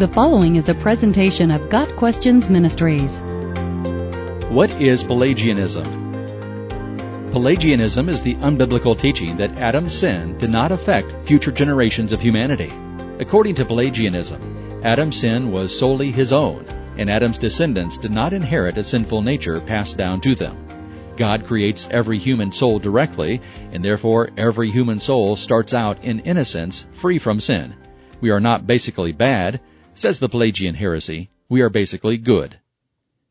The following is a presentation of Got Questions Ministries. What is Pelagianism? Pelagianism is the unbiblical teaching that Adam's sin did not affect future generations of humanity. According to Pelagianism, Adam's sin was solely his own, and Adam's descendants did not inherit a sinful nature passed down to them. God creates every human soul directly, and therefore every human soul starts out in innocence, free from sin. We are not basically bad, says the Pelagian heresy. We are basically good.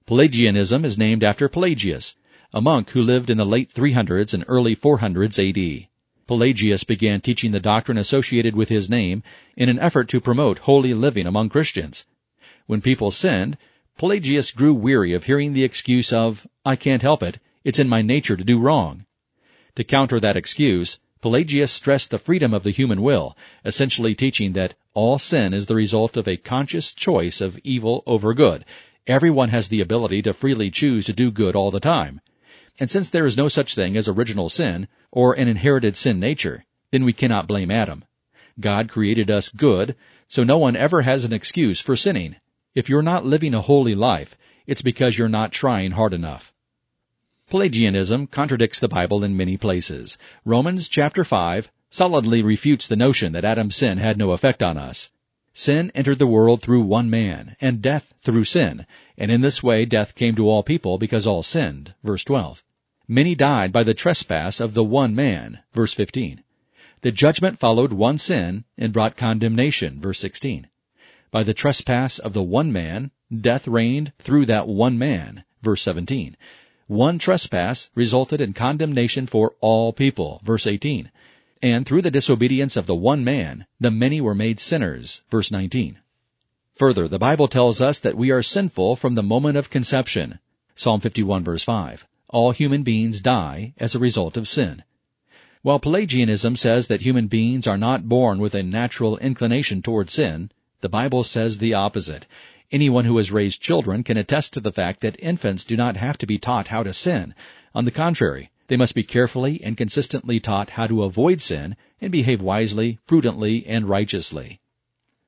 Pelagianism is named after Pelagius, a monk who lived in the late 300s and early 400s AD. Pelagius began teaching the doctrine associated with his name in an effort to promote holy living among Christians. When people sinned, Pelagius grew weary of hearing the excuse of, I can't help it, it's in my nature to do wrong. To counter that excuse, Pelagius stressed the freedom of the human will, essentially teaching that all sin is the result of a conscious choice of evil over good. Everyone has the ability to freely choose to do good all the time. And since there is no such thing as original sin, or an inherited sin nature, then we cannot blame Adam. God created us good, so no one ever has an excuse for sinning. If you're not living a holy life, it's because you're not trying hard enough. Pelagianism contradicts the Bible in many places. Romans chapter 5 solidly refutes the notion that Adam's sin had no effect on us. Sin entered the world through one man, and death through sin, and in this way death came to all people because all sinned. Verse 12. Many died by the trespass of the one man. Verse 15. The judgment followed one sin and brought condemnation. Verse 16. By the trespass of the one man, death reigned through that one man. Verse 17. One trespass resulted in condemnation for all people. Verse 18. And through the disobedience of the one man, the many were made sinners. Verse 19. Further, the Bible tells us that we are sinful from the moment of conception. Psalm 51 verse 5. All human beings die as a result of sin. While Pelagianism says that human beings are not born with a natural inclination toward sin, the Bible says the opposite. Anyone who has raised children can attest to the fact that infants do not have to be taught how to sin. On the contrary, they must be carefully and consistently taught how to avoid sin and behave wisely, prudently, and righteously.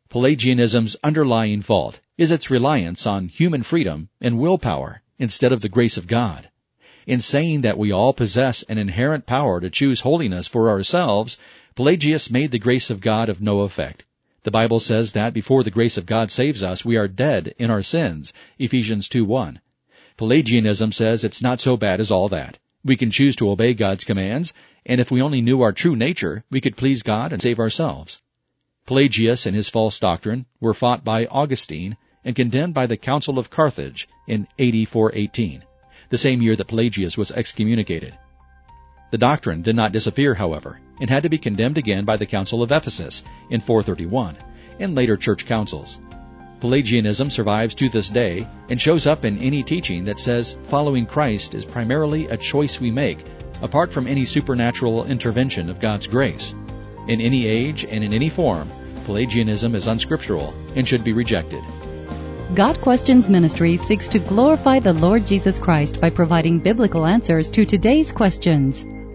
Pelagianism's underlying fault is its reliance on human freedom and willpower instead of the grace of God. In saying that we all possess an inherent power to choose holiness for ourselves, Pelagius made the grace of God of no effect. The Bible says that before the grace of God saves us, we are dead in our sins. Ephesians 2:1. Pelagianism says it's not so bad as all that. We can choose to obey God's commands, and if we only knew our true nature, we could please God and save ourselves. Pelagius and his false doctrine were fought by Augustine and condemned by the Council of Carthage in AD 418, the same year that Pelagius was excommunicated. The doctrine did not disappear, however, and had to be condemned again by the Council of Ephesus in 431 and later church councils. Pelagianism survives to this day and shows up in any teaching that says following Christ is primarily a choice we make, apart from any supernatural intervention of God's grace. In any age and in any form, Pelagianism is unscriptural and should be rejected. Got Questions Ministry seeks to glorify the Lord Jesus Christ by providing biblical answers to today's questions.